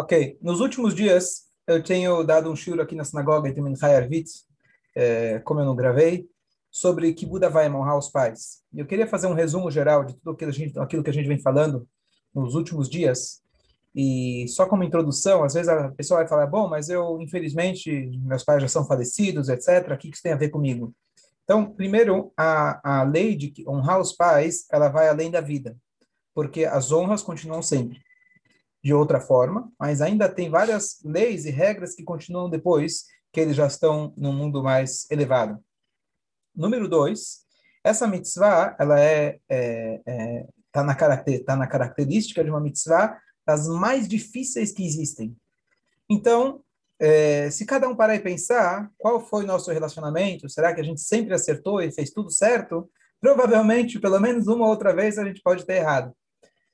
Ok, nos últimos dias eu tenho dado um shur aqui na sinagoga em Minchai Arvit, é, como eu não gravei, sobre que Buda vai honrar os pais. E eu queria fazer um resumo geral de tudo aquilo, gente, aquilo que a gente vem falando nos últimos dias. E só como introdução, às vezes a pessoa vai falar, bom, mas eu, infelizmente, meus pais já são falecidos, etc. O que isso tem a ver comigo? Então, primeiro, a, a lei de honrar os pais, ela vai além da vida, porque as honras continuam sempre de outra forma, mas ainda tem várias leis e regras que continuam depois que eles já estão num mundo mais elevado. Número dois, essa mitzvah, ela é, é, é tá na, caracter, tá na característica de uma mitzvah das mais difíceis que existem. Então, é, se cada um parar e pensar qual foi o nosso relacionamento, será que a gente sempre acertou e fez tudo certo? Provavelmente, pelo menos uma ou outra vez, a gente pode ter errado.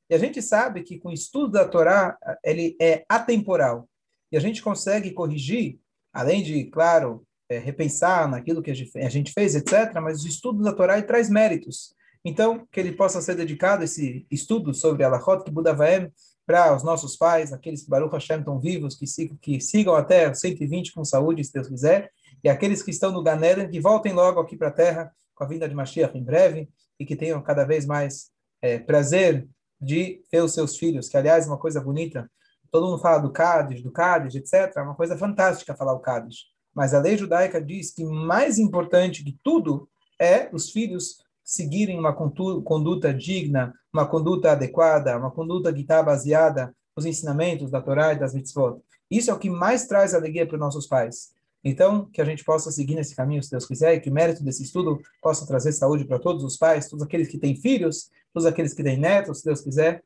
E a gente sabe que com o estudo da Torá, ele é atemporal. E a gente consegue corrigir, além de, claro, é, repensar naquilo que a gente fez, etc., mas o estudo da Torá traz méritos. Então, que ele possa ser dedicado, esse estudo sobre Alachot, que Buda Vaem, para os nossos pais, aqueles que Baruch Hashem estão vivos, que sigam, que sigam até 120 com saúde, se Deus quiser, e aqueles que estão no Ganeden, que voltem logo aqui para a Terra, com a vinda de Mashiach em breve, e que tenham cada vez mais é, prazer de ter os seus filhos, que aliás é uma coisa bonita. Todo mundo fala do Cádiz, do Cádiz, etc. É uma coisa fantástica falar o Cádiz. Mas a lei judaica diz que mais importante que tudo é os filhos seguirem uma conduta digna, uma conduta adequada, uma conduta que está baseada nos ensinamentos da Torá e das mitzvot. Isso é o que mais traz alegria para os nossos pais. Então, que a gente possa seguir nesse caminho, se Deus quiser, e que o mérito desse estudo possa trazer saúde para todos os pais, todos aqueles que têm filhos, todos aqueles que têm netos, se Deus quiser.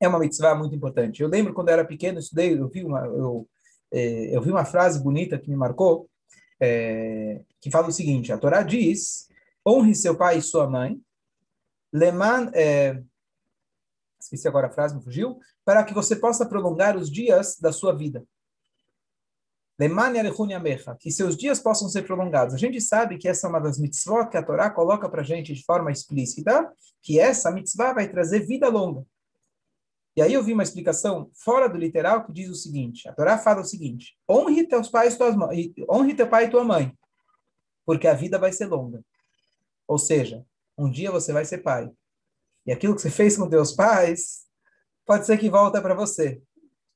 É uma mitzvah muito importante. Eu lembro quando eu era pequeno, eu estudei, eu vi uma, eu, é, eu vi uma frase bonita que me marcou, é, que fala o seguinte: a Torá diz, honre seu pai e sua mãe, leman, é, esqueci agora a frase, me fugiu, para que você possa prolongar os dias da sua vida que seus dias possam ser prolongados. A gente sabe que essa é uma das mitzvot que a Torá coloca para a gente de forma explícita, que essa mitzvah vai trazer vida longa. E aí eu vi uma explicação fora do literal que diz o seguinte: a Torá fala o seguinte: honre teus pais, tuas honre teu pai e tua mãe, porque a vida vai ser longa. Ou seja, um dia você vai ser pai. E aquilo que você fez com teus pais pode ser que volta para você.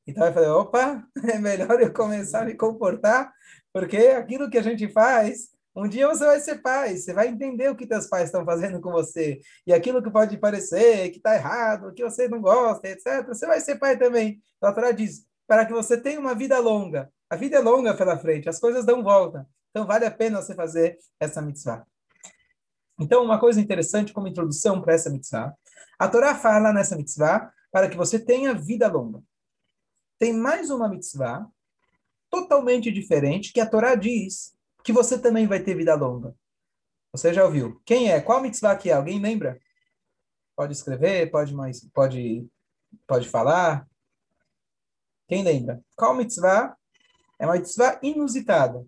Então eu falei, opa, é melhor eu começar a me comportar, porque aquilo que a gente faz, um dia você vai ser pai, você vai entender o que teus pais estão fazendo com você, e aquilo que pode parecer que está errado, que você não gosta, etc., você vai ser pai também. Então a Torá diz, para que você tenha uma vida longa. A vida é longa pela frente, as coisas dão volta. Então vale a pena você fazer essa mitzvah. Então, uma coisa interessante como introdução para essa mitzvah, a Torá fala nessa mitzvah para que você tenha vida longa tem mais uma mitzvah totalmente diferente que a Torá diz que você também vai ter vida longa. Você já ouviu? Quem é? Qual mitzvah que é? Alguém lembra? Pode escrever, pode mais, pode pode falar. Quem lembra? Qual mitzvah? É uma mitzvah inusitada.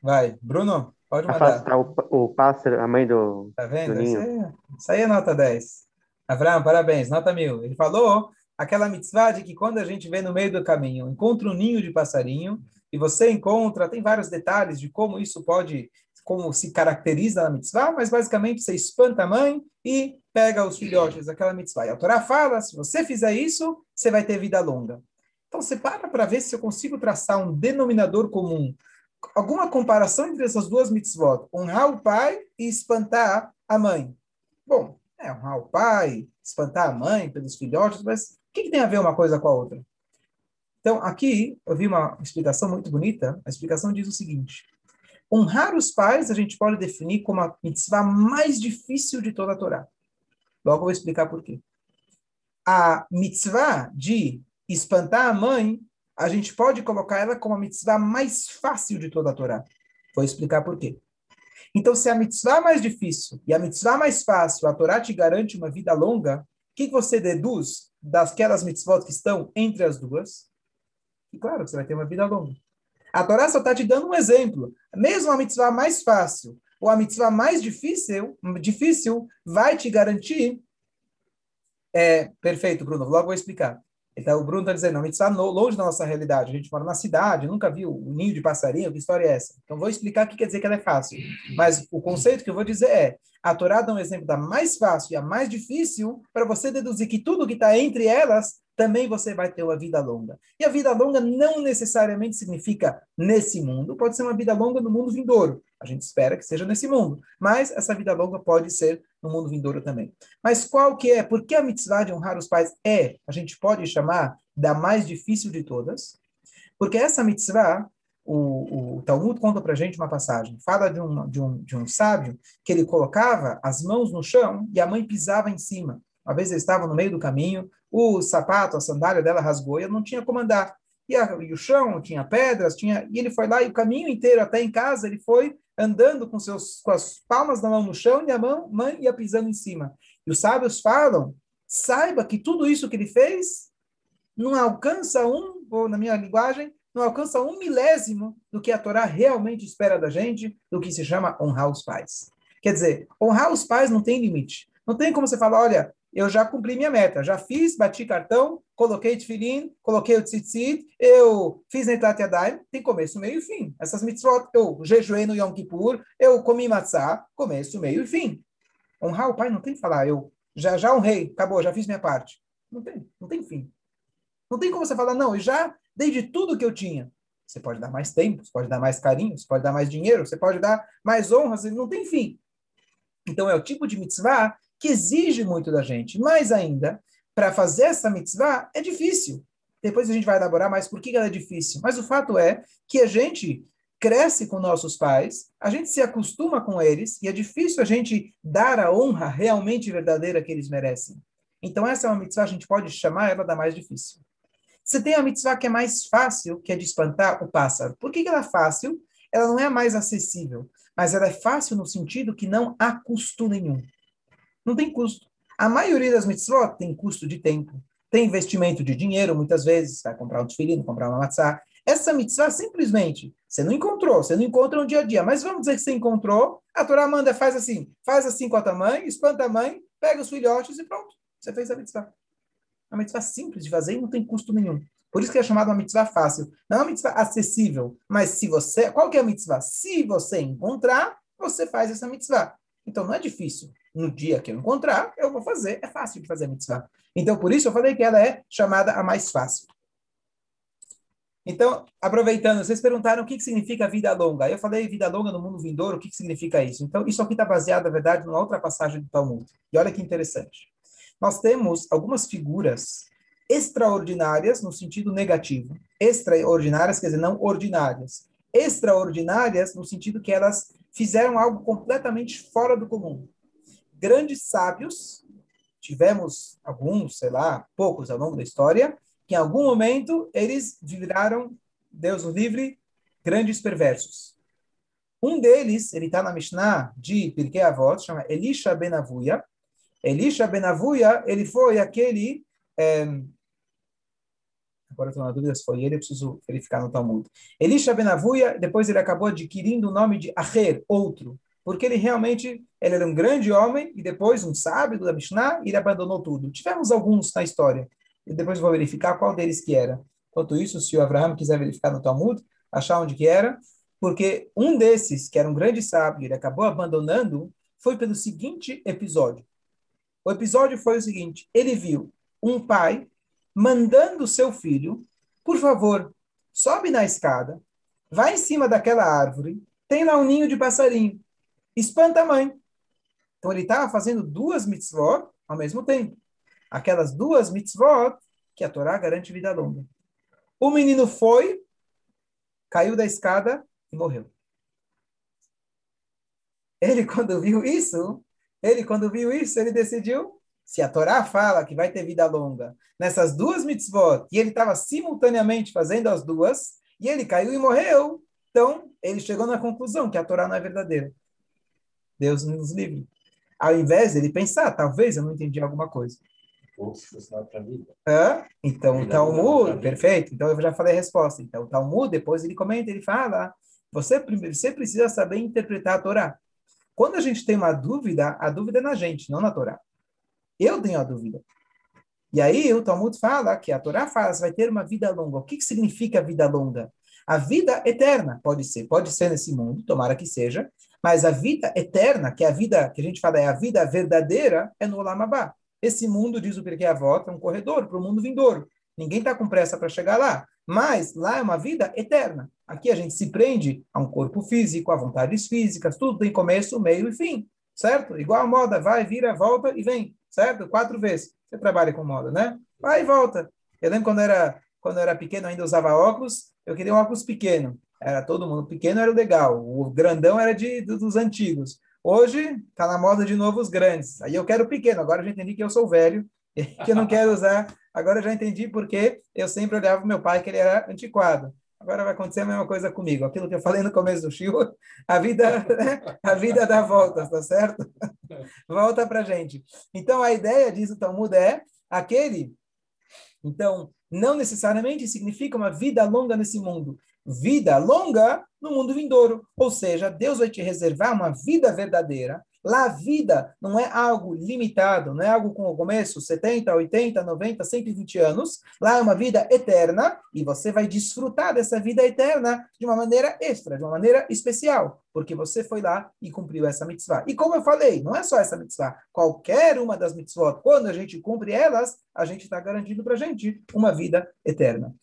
Vai, Bruno, pode mandar. Afastar o, o pássaro, a mãe do, tá vendo? do ninho. Isso aí, isso aí é nota 10. Abraão, parabéns, nota mil. Ele falou aquela mitzvah de que quando a gente vê no meio do caminho, encontra um ninho de passarinho, e você encontra, tem vários detalhes de como isso pode, como se caracteriza na mitzvah, mas basicamente você espanta a mãe e pega os filhotes daquela mitzvah. E a Torá fala, se você fizer isso, você vai ter vida longa. Então você para para ver se eu consigo traçar um denominador comum, alguma comparação entre essas duas mitzvot, honrar o pai e espantar a mãe. Bom, é, honrar o pai, espantar a mãe pelos filhotes, mas o que, que tem a ver uma coisa com a outra? Então, aqui eu vi uma explicação muito bonita. A explicação diz o seguinte: honrar os pais a gente pode definir como a mitzvah mais difícil de toda a Torá. Logo eu vou explicar por quê. A mitzvah de espantar a mãe, a gente pode colocar ela como a mitzvah mais fácil de toda a Torá. Vou explicar por quê. Então, se a mitzvah mais difícil e a mitzvah mais fácil, a Torá te garante uma vida longa, o que, você deduz daquelas mitzvot que estão entre as duas? E claro, você vai ter uma vida longa. A Torá só está te dando um exemplo. Mesmo a mitzvah mais fácil ou a mitzvah mais difícil, difícil vai te garantir É, perfeito, Bruno. Logo vou explicar. Então, o Bruno está dizendo, a mitzvah longe da nossa realidade. A gente mora na cidade, nunca viu o ninho de passarinho, que história é essa? Então, vou explicar o que quer dizer que ela é fácil. Mas o conceito que eu vou dizer é, a Torá dá um exemplo da mais fácil e a mais difícil para você deduzir que tudo que está entre elas também você vai ter uma vida longa. E a vida longa não necessariamente significa nesse mundo, pode ser uma vida longa no mundo vindouro. A gente espera que seja nesse mundo, mas essa vida longa pode ser no mundo vindouro também. Mas qual que é? Por que a mitzvah de honrar os pais é, a gente pode chamar da mais difícil de todas? Porque essa mitzvah, o, o Talmud conta para gente uma passagem, fala de um, de, um, de um sábio que ele colocava as mãos no chão e a mãe pisava em cima. Uma vez eles estavam no meio do caminho, o sapato, a sandália dela rasgou e ela não tinha como andar. E, a, e, o chão tinha pedras, tinha, e ele foi lá e o caminho inteiro até em casa ele foi andando com seus com as palmas da mão no chão e a mão mãe ia pisando em cima. E os sábios falam: saiba que tudo isso que ele fez não alcança um, ou na minha linguagem, não alcança um milésimo do que a Torá realmente espera da gente, do que se chama honrar os pais. Quer dizer, honrar os pais não tem limite. Não tem como você falar, olha, eu já cumpri minha meta, já fiz, bati cartão, coloquei tefilim, coloquei o tzitzit, eu fiz Netlat Yadayim, tem começo, meio e fim. Essas mitzvot, eu jejuei no Yom Kippur, eu comi matzah, começo, meio e fim. Honrar o pai não tem que falar, eu já, já honrei, acabou, já fiz minha parte. Não tem, não tem fim. Não tem como você falar, não, eu já dei de tudo que eu tinha. Você pode dar mais tempo, você pode dar mais carinho, você pode dar mais dinheiro, você pode dar mais honras, não tem fim. Então é o tipo de mitzvah que exige muito da gente. Mais ainda, para fazer essa mitzvah é difícil. Depois a gente vai elaborar mais por que ela é difícil. Mas o fato é que a gente cresce com nossos pais, a gente se acostuma com eles e é difícil a gente dar a honra realmente verdadeira que eles merecem. Então essa é uma mitzvah, a gente pode chamar ela da mais difícil. Você tem a mitzvah que é mais fácil, que é de espantar o pássaro. Por que ela é fácil? Ela não é mais acessível, mas ela é fácil no sentido que não há custo nenhum. Não tem custo. A maioria das mitzvot tem custo de tempo, tem investimento de dinheiro, muitas vezes, vai comprar um tefilino, comprar uma matzah. Essa mitzvah, simplesmente, você não encontrou, você não encontra no dia a dia, mas vamos dizer que você encontrou, a Torá manda, faz assim, faz assim com a tua mãe, espanta a mãe, pega os filhotes e pronto, você fez a mitzvah. Uma mitzvah simples de fazer e não tem custo nenhum. Por isso que é chamada uma mitzvah fácil. Não é uma mitzvah acessível, mas se você, qual que é a mitzvah? Se você encontrar, você faz essa mitzvah. Então não é difícil no dia que eu encontrar, eu vou fazer. É fácil de fazer a mitzvah. Então, por isso eu falei que ela é chamada a mais fácil. Então, aproveitando, vocês perguntaram o que, que significa vida longa. Eu falei vida longa no mundo vindouro, o que, que significa isso? Então, isso aqui está baseado, na verdade, numa outra passagem do Talmud. E olha que interessante. Nós temos algumas figuras extraordinárias no sentido negativo. Extraordinárias quer dizer não ordinárias. Extraordinárias no sentido que elas fizeram algo completamente fora do comum grandes sábios, tivemos alguns, sei lá, poucos ao longo da história, que em algum momento eles viraram, Deus o livre, grandes perversos. Um deles, ele está na Mishnah de Pirkei Avot, chama Elisha Benavuia. Elisha Benavuia, ele foi aquele... É, agora estou na dúvida se foi ele, eu preciso verificar no Talmud. Elisha Benavuia, depois ele acabou adquirindo o nome de Acher, outro porque ele realmente ele era um grande homem e depois um sábio da Mishnah e ele abandonou tudo. Tivemos alguns na história e depois vou verificar qual deles que era. Enquanto isso, se o Abraham quiser verificar no Talmud, achar onde que era, porque um desses, que era um grande sábio, ele acabou abandonando, foi pelo seguinte episódio. O episódio foi o seguinte: ele viu um pai mandando seu filho, por favor, sobe na escada, vai em cima daquela árvore, tem lá um ninho de passarinho espanta a mãe. Então ele estava fazendo duas mitzvot ao mesmo tempo. Aquelas duas mitzvot que a Torá garante vida longa. O menino foi, caiu da escada e morreu. Ele, quando viu isso, ele, quando viu isso, ele decidiu, se a Torá fala que vai ter vida longa nessas duas mitzvot, e ele estava simultaneamente fazendo as duas, e ele caiu e morreu, então ele chegou na conclusão que a Torá não é verdadeira. Deus nos livre. Ao invés de ele pensar, talvez eu não entendi alguma coisa. Ou se fosse para a vida. Ah, então, o Talmud, perfeito. Então, eu já falei a resposta. Então, o Talmud, depois ele comenta, ele fala, você, você precisa saber interpretar a Torá. Quando a gente tem uma dúvida, a dúvida é na gente, não na Torá. Eu tenho a dúvida. E aí o Talmud fala que a Torá fala, vai ter uma vida longa. O que, que significa vida longa? A vida eterna, pode ser, pode ser nesse mundo, tomara que seja, mas a vida eterna, que é a vida que a gente fala é a vida verdadeira, é no Olam. Esse mundo, diz o Pirkei Avot, é um corredor para o mundo vindouro. Ninguém está com pressa para chegar lá, mas lá é uma vida eterna. Aqui a gente se prende a um corpo físico, a vontades físicas, tudo tem começo, meio e fim, certo? Igual a moda, vai, vira, volta e vem, certo? Quatro vezes. Você trabalha com moda, né? Vai e volta. Eu lembro quando era quando eu era pequeno, ainda usava óculos, eu queria um óculos pequeno. Era todo mundo pequeno, era legal. O grandão era de, dos antigos. Hoje, está na moda de novo os grandes. Aí eu quero pequeno. Agora eu já entendi que eu sou velho, que eu não quero usar. Agora eu já entendi porque eu sempre olhava para meu pai, que ele era antiquado. Agora vai acontecer a mesma coisa comigo. Aquilo que eu falei no começo do show, a vida, a vida dá voltas, tá certo? Volta para gente. Então a ideia disso Talmud é aquele. Então não necessariamente significa uma vida longa nesse mundo. Vida longa no mundo vindouro. Ou seja, Deus vai te reservar uma vida verdadeira. Lá a vida não é algo limitado, não é algo com o começo, 70, 80, 90, 120 anos. Lá é uma vida eterna e você vai desfrutar dessa vida eterna de uma maneira extra, de uma maneira especial, porque você foi lá e cumpriu essa mitzvah. E como eu falei, não é só essa mitzvah, qualquer uma das mitzvot, quando a gente cumpre elas, a gente está garantindo para a gente uma vida eterna.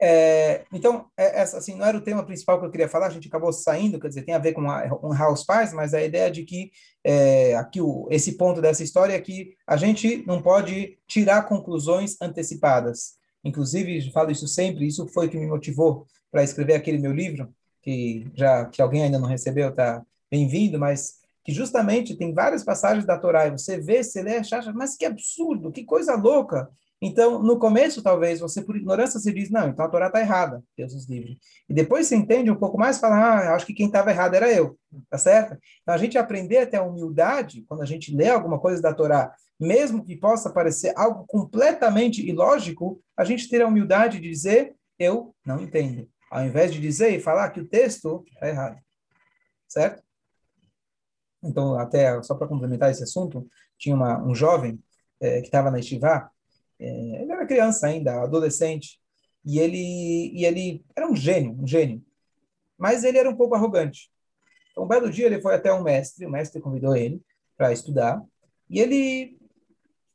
É, então, é, essa assim, não era o tema principal que eu queria falar, a gente acabou saindo, quer dizer, tem a ver com a, House Paz, mas a ideia de que é, aqui o, esse ponto dessa história é que a gente não pode tirar conclusões antecipadas. Inclusive, falo isso sempre, isso foi que me motivou para escrever aquele meu livro, que já que alguém ainda não recebeu, tá bem-vindo, mas que justamente tem várias passagens da Torá e você vê, você lê, acha, mas que absurdo, que coisa louca. Então, no começo, talvez, você, por ignorância, se diz, não, então a Torá está errada, Deus nos livre. E depois você entende um pouco mais e fala, ah, acho que quem estava errado era eu, tá certo? Então, a gente aprender até a humildade, quando a gente lê alguma coisa da Torá, mesmo que possa parecer algo completamente ilógico, a gente ter a humildade de dizer, eu não entendo. Ao invés de dizer e falar que o texto está errado. Certo? Então, até, só para complementar esse assunto, tinha uma, um jovem é, que estava na Estivá, é, ele era criança ainda, adolescente, e ele, e ele era um gênio, um gênio. Mas ele era um pouco arrogante. Então, um belo dia ele foi até um mestre, o mestre convidou ele para estudar, e ele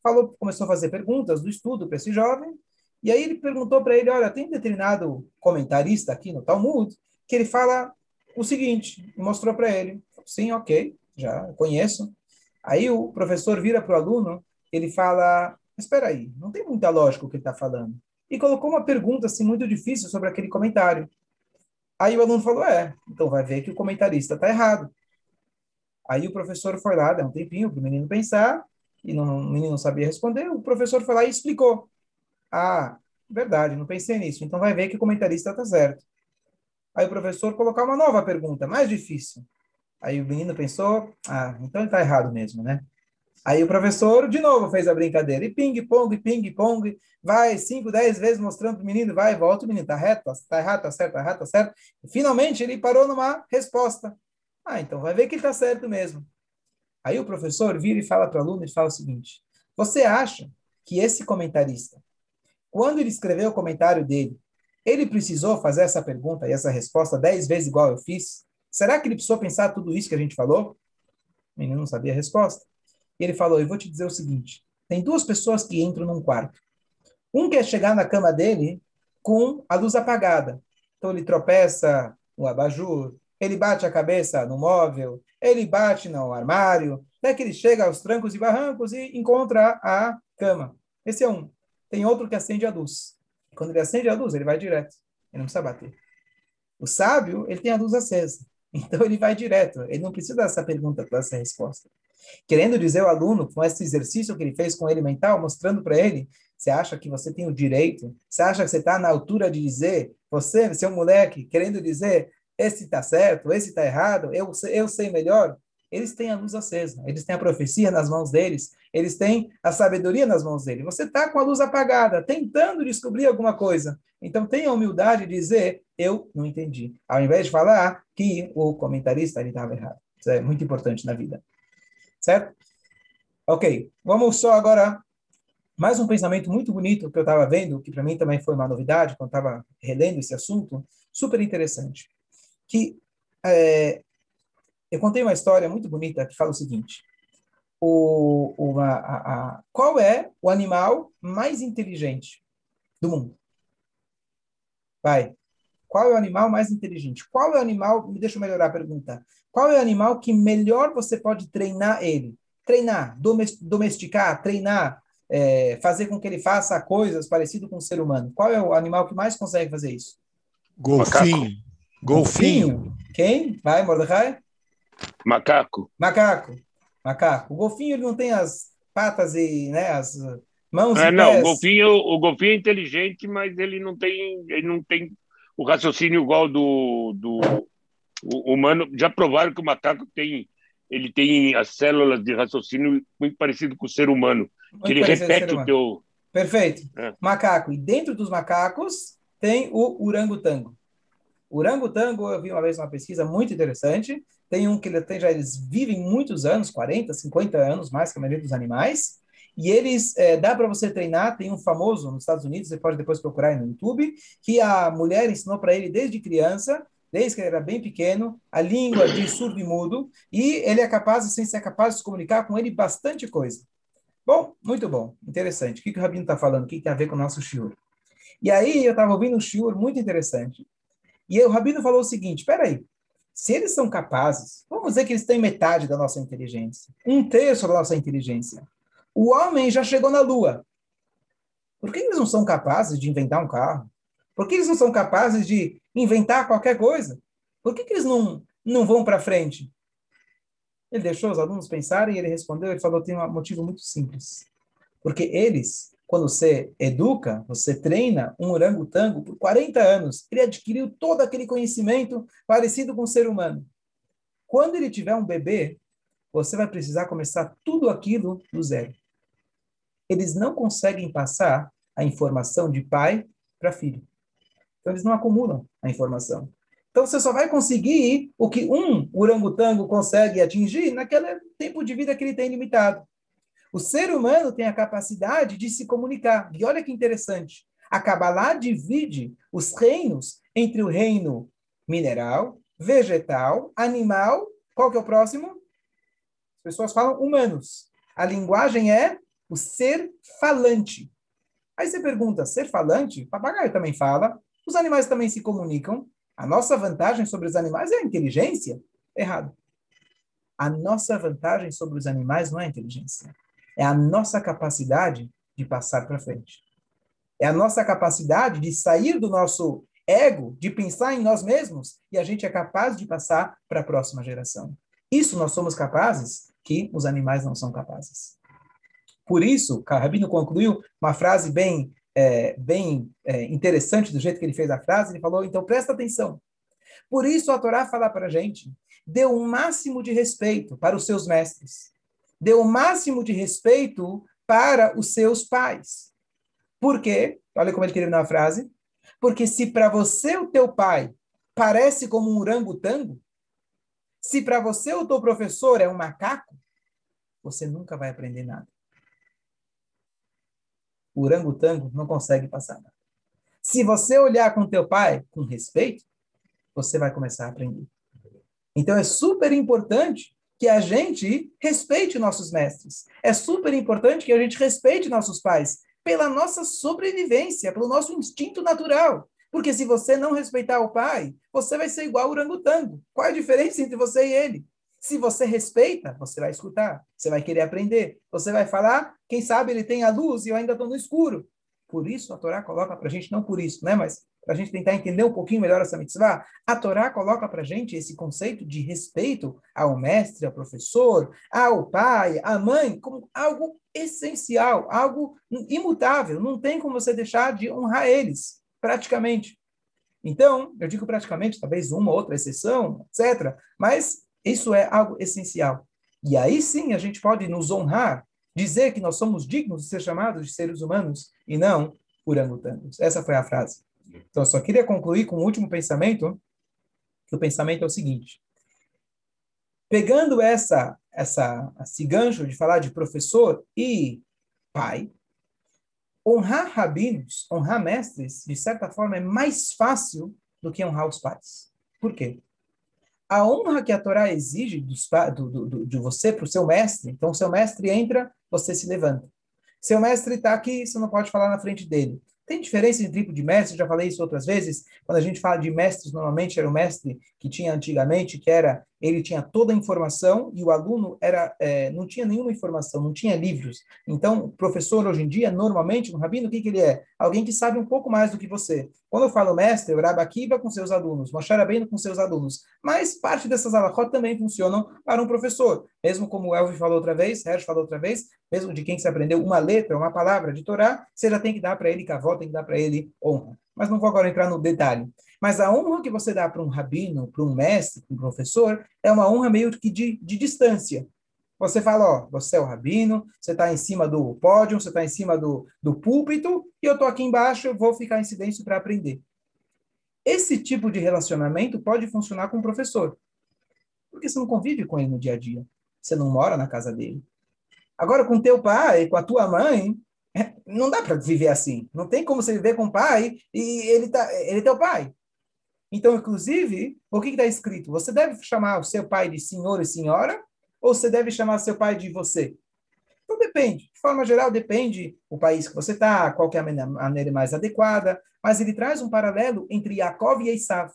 falou, começou a fazer perguntas do estudo para esse jovem, e aí ele perguntou para ele, olha, tem determinado comentarista aqui no Talmud que ele fala o seguinte, mostrou para ele, sim, ok, já conheço. Aí o professor vira para o aluno, ele fala, espera aí, não tem muita lógica o que ele está falando. E colocou uma pergunta assim muito difícil sobre aquele comentário. Aí o aluno falou, é, então vai ver que o comentarista está errado. Aí o professor foi lá, deu um tempinho para o menino pensar, e não, o menino não sabia responder, o professor foi lá e explicou. Ah, verdade, não pensei nisso, então vai ver que o comentarista está certo. Aí o professor colocar uma nova pergunta, mais difícil. Aí o menino pensou, ah, então ele está errado mesmo, né? Aí o professor de novo fez a brincadeira. E ping-pong, ping-pong, vai cinco, dez vezes mostrando para o menino, vai, volta, o menino está reto, está errado, está certo, está errado, está certo. E finalmente ele parou numa resposta. Ah, então vai ver que está certo mesmo. Aí o professor vira e fala para o aluno e fala o seguinte: Você acha que esse comentarista, quando ele escreveu o comentário dele, ele precisou fazer essa pergunta e essa resposta dez vezes igual eu fiz? Será que ele precisou pensar tudo isso que a gente falou? O menino não sabia a resposta. E ele falou: Eu vou te dizer o seguinte: tem duas pessoas que entram num quarto. Um quer chegar na cama dele com a luz apagada. Então ele tropeça no abajur, ele bate a cabeça no móvel, ele bate no armário, até que ele chega aos trancos e barrancos e encontra a cama. Esse é um. Tem outro que acende a luz. Quando ele acende a luz, ele vai direto. Ele não precisa bater. O sábio, ele tem a luz acesa. Então ele vai direto. Ele não precisa dessa pergunta para essa resposta. Querendo dizer ao aluno, com esse exercício que ele fez com ele mental, mostrando para ele, você acha que você tem o direito? Você acha que você está na altura de dizer, você, seu moleque, querendo dizer, esse está certo, esse está errado, eu, eu sei melhor? Eles têm a luz acesa, eles têm a profecia nas mãos deles, eles têm a sabedoria nas mãos deles. Você está com a luz apagada, tentando descobrir alguma coisa. Então tenha a humildade de dizer, eu não entendi. Ao invés de falar que o comentarista estava errado. Isso é muito importante na vida certo? Ok, vamos só agora mais um pensamento muito bonito que eu estava vendo, que para mim também foi uma novidade quando estava relendo esse assunto, super interessante. Que é, eu contei uma história muito bonita que fala o seguinte: o, uma, a, a, qual é o animal mais inteligente do mundo? Vai. Qual é o animal mais inteligente? Qual é o animal? Me deixa eu melhorar a pergunta. Qual é o animal que melhor você pode treinar ele? Treinar, domesticar, treinar, é, fazer com que ele faça coisas parecidas com o ser humano. Qual é o animal que mais consegue fazer isso? Golfinho. Golfinho. Quem? Vai, Mordecai? Macaco. Macaco. Macaco. O golfinho ele não tem as patas e né, as mãos é, e não, pés. o golfinho, o golfinho é inteligente, mas ele não tem, ele não tem o raciocínio igual do, do humano. Já provaram que o macaco tem ele tem as células de raciocínio muito parecido com o ser humano. Muito que ele repete o teu. Perfeito. É. Macaco. E dentro dos macacos tem o orangotango. O orangotango, eu vi uma vez uma pesquisa muito interessante. Tem um que ele tem já, eles vivem muitos anos, 40, 50 anos, mais que a maioria dos animais. E eles, é, dá para você treinar, tem um famoso nos Estados Unidos, você pode depois procurar aí no YouTube, que a mulher ensinou para ele desde criança, desde que ele era bem pequeno, a língua de surdo e mudo, e ele é capaz, sem ser capaz de se comunicar com ele, bastante coisa. Bom, muito bom, interessante. O que, que o Rabino está falando? O que, que tem a ver com o nosso shiur? E aí eu estava ouvindo um shiur muito interessante. E aí, o Rabino falou o seguinte, espera aí, se eles são capazes, vamos dizer que eles têm metade da nossa inteligência, um terço da nossa inteligência. O homem já chegou na Lua. Por que eles não são capazes de inventar um carro? Por que eles não são capazes de inventar qualquer coisa? Por que, que eles não, não vão para frente? Ele deixou os alunos pensarem e ele respondeu, ele falou, tem um motivo muito simples. Porque eles, quando você educa, você treina um orangotango por 40 anos, ele adquiriu todo aquele conhecimento parecido com o ser humano. Quando ele tiver um bebê, você vai precisar começar tudo aquilo do zero. Eles não conseguem passar a informação de pai para filho. Então, eles não acumulam a informação. Então, você só vai conseguir o que um orangotango consegue atingir naquele tempo de vida que ele tem limitado. O ser humano tem a capacidade de se comunicar. E olha que interessante. A Kabbalah divide os reinos entre o reino mineral, vegetal, animal. Qual que é o próximo? As pessoas falam humanos. A linguagem é o ser falante. Aí você pergunta, ser falante? Papagaio também fala, os animais também se comunicam. A nossa vantagem sobre os animais é a inteligência? Errado. A nossa vantagem sobre os animais não é a inteligência. É a nossa capacidade de passar para frente. É a nossa capacidade de sair do nosso ego, de pensar em nós mesmos, e a gente é capaz de passar para a próxima geração. Isso nós somos capazes que os animais não são capazes. Por isso, Rabino concluiu uma frase bem é, bem é, interessante do jeito que ele fez a frase, ele falou, então presta atenção. Por isso a Torá fala para a gente, dê o máximo de respeito para os seus mestres. Dê o máximo de respeito para os seus pais. Por quê? Olha como ele termina a frase. Porque se para você o teu pai parece como um orangotango, se para você o teu professor é um macaco, você nunca vai aprender nada o orangotango não consegue passar nada. Se você olhar com teu pai com respeito, você vai começar a aprender. Então é super importante que a gente respeite nossos mestres. É super importante que a gente respeite nossos pais pela nossa sobrevivência, pelo nosso instinto natural. Porque se você não respeitar o pai, você vai ser igual o orangotango. Qual é a diferença entre você e ele? Se você respeita, você vai escutar, você vai querer aprender, você vai falar, quem sabe ele tem a luz e eu ainda estou no escuro. Por isso a Torá coloca para a gente, não por isso, né? mas para a gente tentar entender um pouquinho melhor essa mitzvah, a Torá coloca para a gente esse conceito de respeito ao mestre, ao professor, ao pai, à mãe, como algo essencial, algo imutável. Não tem como você deixar de honrar eles, praticamente. Então, eu digo praticamente, talvez uma ou outra exceção, etc. Mas isso é algo essencial. E aí sim a gente pode nos honrar, dizer que nós somos dignos de ser chamados de seres humanos e não orangotangos. Essa foi a frase. Então, eu só queria concluir com um último pensamento, que o pensamento é o seguinte. pegando essa, essa, esse gancho de falar de professor e pai, honrar rabinos, honrar mestres, de certa forma, é mais fácil do que honrar os pais. Por quê? A honra que a Torá exige dos, do, do, de você para o seu mestre, então o seu mestre entra, você se levanta. Seu mestre está aqui, você não pode falar na frente dele. Tem diferença entre tipo de mestre, já falei isso outras vezes. Quando a gente fala de mestres, normalmente era o mestre que tinha antigamente, que era ele tinha toda a informação e o aluno era é, não tinha nenhuma informação, não tinha livros. Então, o professor hoje em dia, normalmente, um rabino, o que, que ele é? Alguém que sabe um pouco mais do que você. Quando eu falo mestre, o Rabbi Akiva com seus alunos, Moshe Rabbeinu com seus alunos. Mas parte dessas alahot também funcionam para um professor. Mesmo como o Elvi falou outra vez, Hersh falou outra vez, mesmo de quem se aprendeu uma letra, uma palavra de Torá, você já tem que dar para ele cavó, tem que dar para ele honra. Mas não vou agora entrar no detalhe. Mas a honra que você dá para um rabino, para um mestre, para um professor, é uma honra meio que de, de distância. Você fala, ó, você é o rabino, você está em cima do pódio, você está em cima do, do púlpito, e eu estou aqui embaixo, eu vou ficar em silêncio para aprender. Esse tipo de relacionamento pode funcionar com o professor. Porque você não convive com ele no dia a dia. Você não mora na casa dele. Agora, com teu pai, com a tua mãe, não dá para viver assim. Não tem como você viver com o pai e ele, tá, ele é teu pai. Então, inclusive, o que está escrito? Você deve chamar o seu pai de senhor e senhora, ou você deve chamar seu pai de você? Então, depende. De forma geral, depende o país que você está, qual é a maneira mais adequada. Mas ele traz um paralelo entre Yaakov e Esav.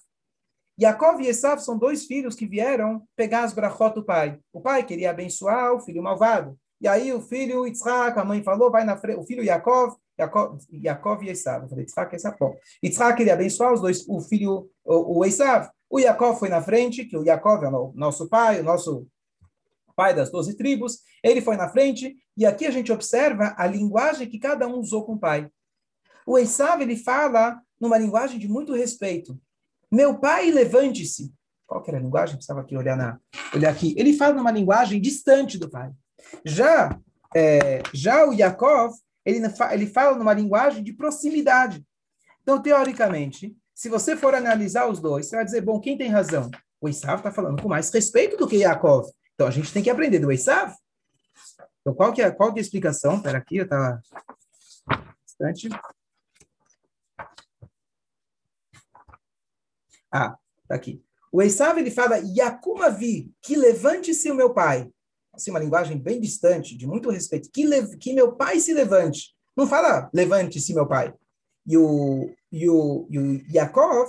Yaakov e Esav são dois filhos que vieram pegar as brachot do pai. O pai queria abençoar o filho malvado. E aí o filho Yitzhak, a mãe falou, vai na frente. O filho Yaakov Yaakov, e Esav. Eu falei, Yitzhak e Esapó. Yitzhak queria abençoar os dois, o filho, o, o Esav. O Yaakov foi na frente, que o Yaakov é o nosso pai, o nosso pai das doze tribos. Ele foi na frente, e aqui a gente observa a linguagem que cada um usou com o pai. O Esav, ele fala numa linguagem de muito respeito. Meu pai, levante-se. Qual que era a linguagem? Precisava aqui olhar, na, olhar aqui. Ele fala numa linguagem distante do pai. Já, é, já o Yaakov, ele, ele fala numa linguagem de proximidade. Então, teoricamente, se você for analisar os dois, você vai dizer, bom, quem tem razão? O Esav está falando com mais respeito do que Yaakov. Então, a gente tem que aprender do Esav. Então, qual que é, qual que é a explicação? Espera aqui, eu estava... Instante. Ah, tá aqui. O Esav, ele fala, Yakuma vi, que levante-se o meu pai assim, uma linguagem bem distante, de muito respeito, que, que meu pai se levante. Não fala, levante-se, meu pai. E o, e o, e o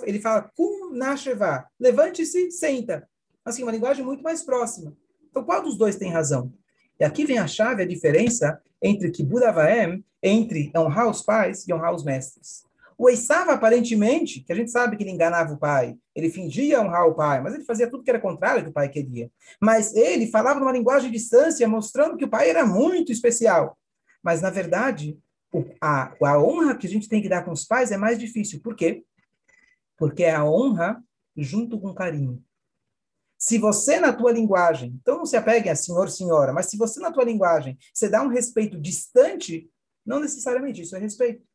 ele fala, kum nasheva, levante-se, senta. Assim, uma linguagem muito mais próxima. Então, qual dos dois tem razão? E aqui vem a chave, a diferença entre Kibud Avaem, entre honrar os pais e honrar os mestres. O Esav, aparentemente, que a gente sabe que ele enganava o pai, ele fingia honrar o pai, mas ele fazia tudo que era contrário ao que o pai queria. Mas ele falava numa linguagem de distância, mostrando que o pai era muito especial. Mas, na verdade, a, a honra que a gente tem que dar com os pais é mais difícil. Por quê? Porque é a honra junto com carinho. Se você, na tua linguagem, então não se apegue a senhor, senhora, mas se você, na tua linguagem, você dá um respeito distante, não necessariamente isso é respeito.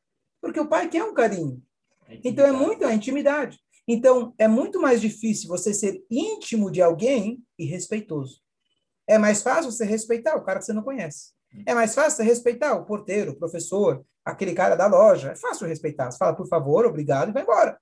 Porque o pai quer um carinho. É então é muito a intimidade. Então é muito mais difícil você ser íntimo de alguém e respeitoso. É mais fácil você respeitar o cara que você não conhece. É mais fácil você respeitar o porteiro, o professor, aquele cara da loja. É fácil respeitar. Você fala, por favor, obrigado, e vai embora.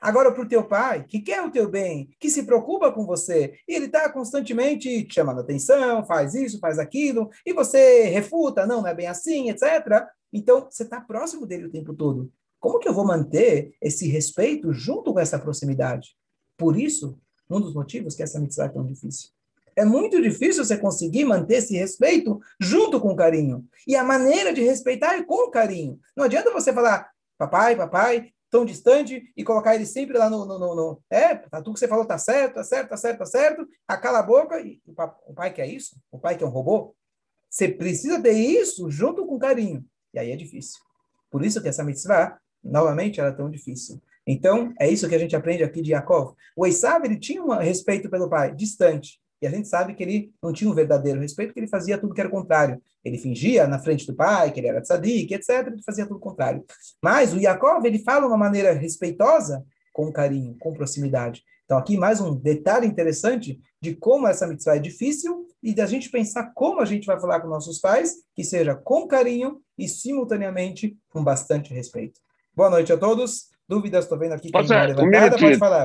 Agora, para o teu pai, que quer o teu bem, que se preocupa com você, e ele está constantemente te chamando atenção, faz isso, faz aquilo, e você refuta, não, não é bem assim, etc. Então, você está próximo dele o tempo todo. Como que eu vou manter esse respeito junto com essa proximidade? Por isso, um dos motivos que essa mitzvah é tão difícil. É muito difícil você conseguir manter esse respeito junto com carinho. E a maneira de respeitar é com carinho. Não adianta você falar, papai, papai, tão distante, e colocar ele sempre lá no. no, no, no é, tá, tudo que você falou tá certo, tá certo, tá certo, tá certo. Acala a boca e o, o pai quer isso? O pai quer um robô? Você precisa ter isso junto com carinho. E aí é difícil. Por isso que essa mitzvah, novamente, ela é tão difícil. Então, é isso que a gente aprende aqui de Yaakov. O Esav, ele tinha um respeito pelo pai, distante. E a gente sabe que ele não tinha um verdadeiro respeito, que ele fazia tudo que era o contrário. Ele fingia na frente do pai, que ele era tzadik, etc. Ele fazia tudo o contrário. Mas o Yaakov, ele fala de uma maneira respeitosa, com carinho, com proximidade. Então, aqui mais um detalhe interessante de como essa mitzvah é difícil e da gente pensar como a gente vai falar com nossos pais, que seja com carinho e simultaneamente com bastante respeito. Boa noite a todos. Dúvidas? Estou vendo aqui uma um levantada. Pode falar.